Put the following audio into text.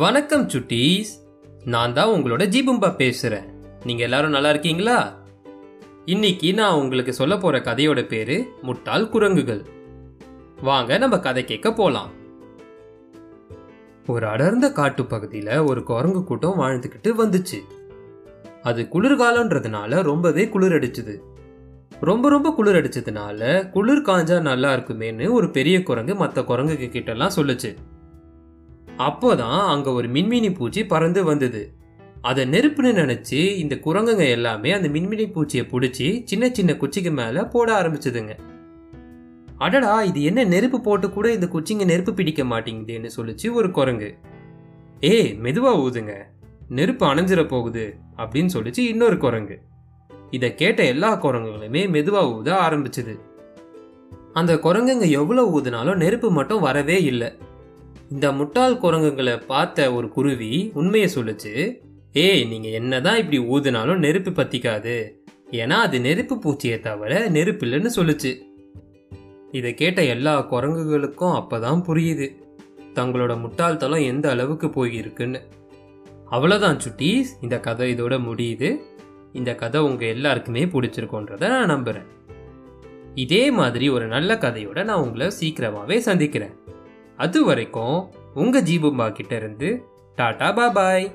வணக்கம் சுட்டீஸ். நான் தான் உங்களோட ஜீபும்பா பேசுகிறேன் நீங்கள் எல்லாரும் நல்லா இருக்கீங்களா? இன்னைக்கு நான் உங்களுக்கு சொல்ல போகிற கதையோட பேர் முட்டாள் குரங்குகள். வாங்க நம்ம கதை கேட்க போகலாம் ஒரு அடர்ந்த காட்டு பகுதியில் ஒரு குரங்கு கூட்டம் வாழ்ந்துக்கிட்டு வந்துச்சு. அது குளிர்காலன்றதுனால ரொம்பவே குளிர் அடிச்சுது ரொம்ப ரொம்ப குளிர் அடிச்சதுனால குளிர் காஞ்சா நல்லா இருக்குமேன்னு ஒரு பெரிய குரங்கு மற்ற குரங்குக்கு கிட்டலாம் சொல்லுச்சு. அப்போதான் அங்க ஒரு மின்மினி பூச்சி பறந்து வந்தது. அதை நெருப்புன்னு நினைச்சு இந்த குரங்குங்க எல்லாமே அந்த மின்மினி பூச்சியை பிடிச்சி சின்ன சின்ன குச்சிக்கு மேல போட ஆரம்பிச்சதுங்க. அடடா இது என்ன நெருப்பு போட்டு கூட இந்த குச்சிங்க நெருப்பு பிடிக்க மாட்டேங்குதுன்னு சொல்லிச்சு ஒரு குரங்கு. ஏய் மெதுவா ஊதுங்க. நெருப்பு அணைஞ்சிட போகுது அப்படின்னு சொல்லிச்சு இன்னொரு குரங்கு. இதை கேட்ட எல்லா குரங்குகளுமே மெதுவா ஊத ஆரம்பிச்சது. அந்த குரங்குங்க எவ்வளவு ஊதுனாலும் நெருப்பு மட்டும் வரவே இல்லை. இந்த முட்டாள் குரங்குகளை பார்த்த ஒரு குருவி உண்மையை சொல்லுச்சு ஏய் நீங்கள் என்னதான் இப்படி ஊதுனாலும் நெருப்பு பத்திக்காது. ஏன்னா அது நெருப்பு பூச்சியை தவிர நெருப்பு இல்லைன்னு சொல்லுச்சு. இதை கேட்ட எல்லா குரங்குகளுக்கும் அப்பதான் புரியுது தங்களோட முட்டாள்தளம் எந்த அளவுக்கு போயிருக்குன்னு. அவ்வளோதான் சுட்டீஸ் இந்த கதை இதோட முடியுது. இந்த கதை உங்கள் எல்லாருக்குமே பிடிச்சிருக்கோன்றத நான் நம்புகிறேன் இதே மாதிரி ஒரு நல்ல கதையோட நான் உங்களை சீக்கிரமாகவே சந்திக்கிறேன். அது வரைக்கும் உங்கள் ஜீபும்பா கிட்ட இருந்து டாடா பாபாய்.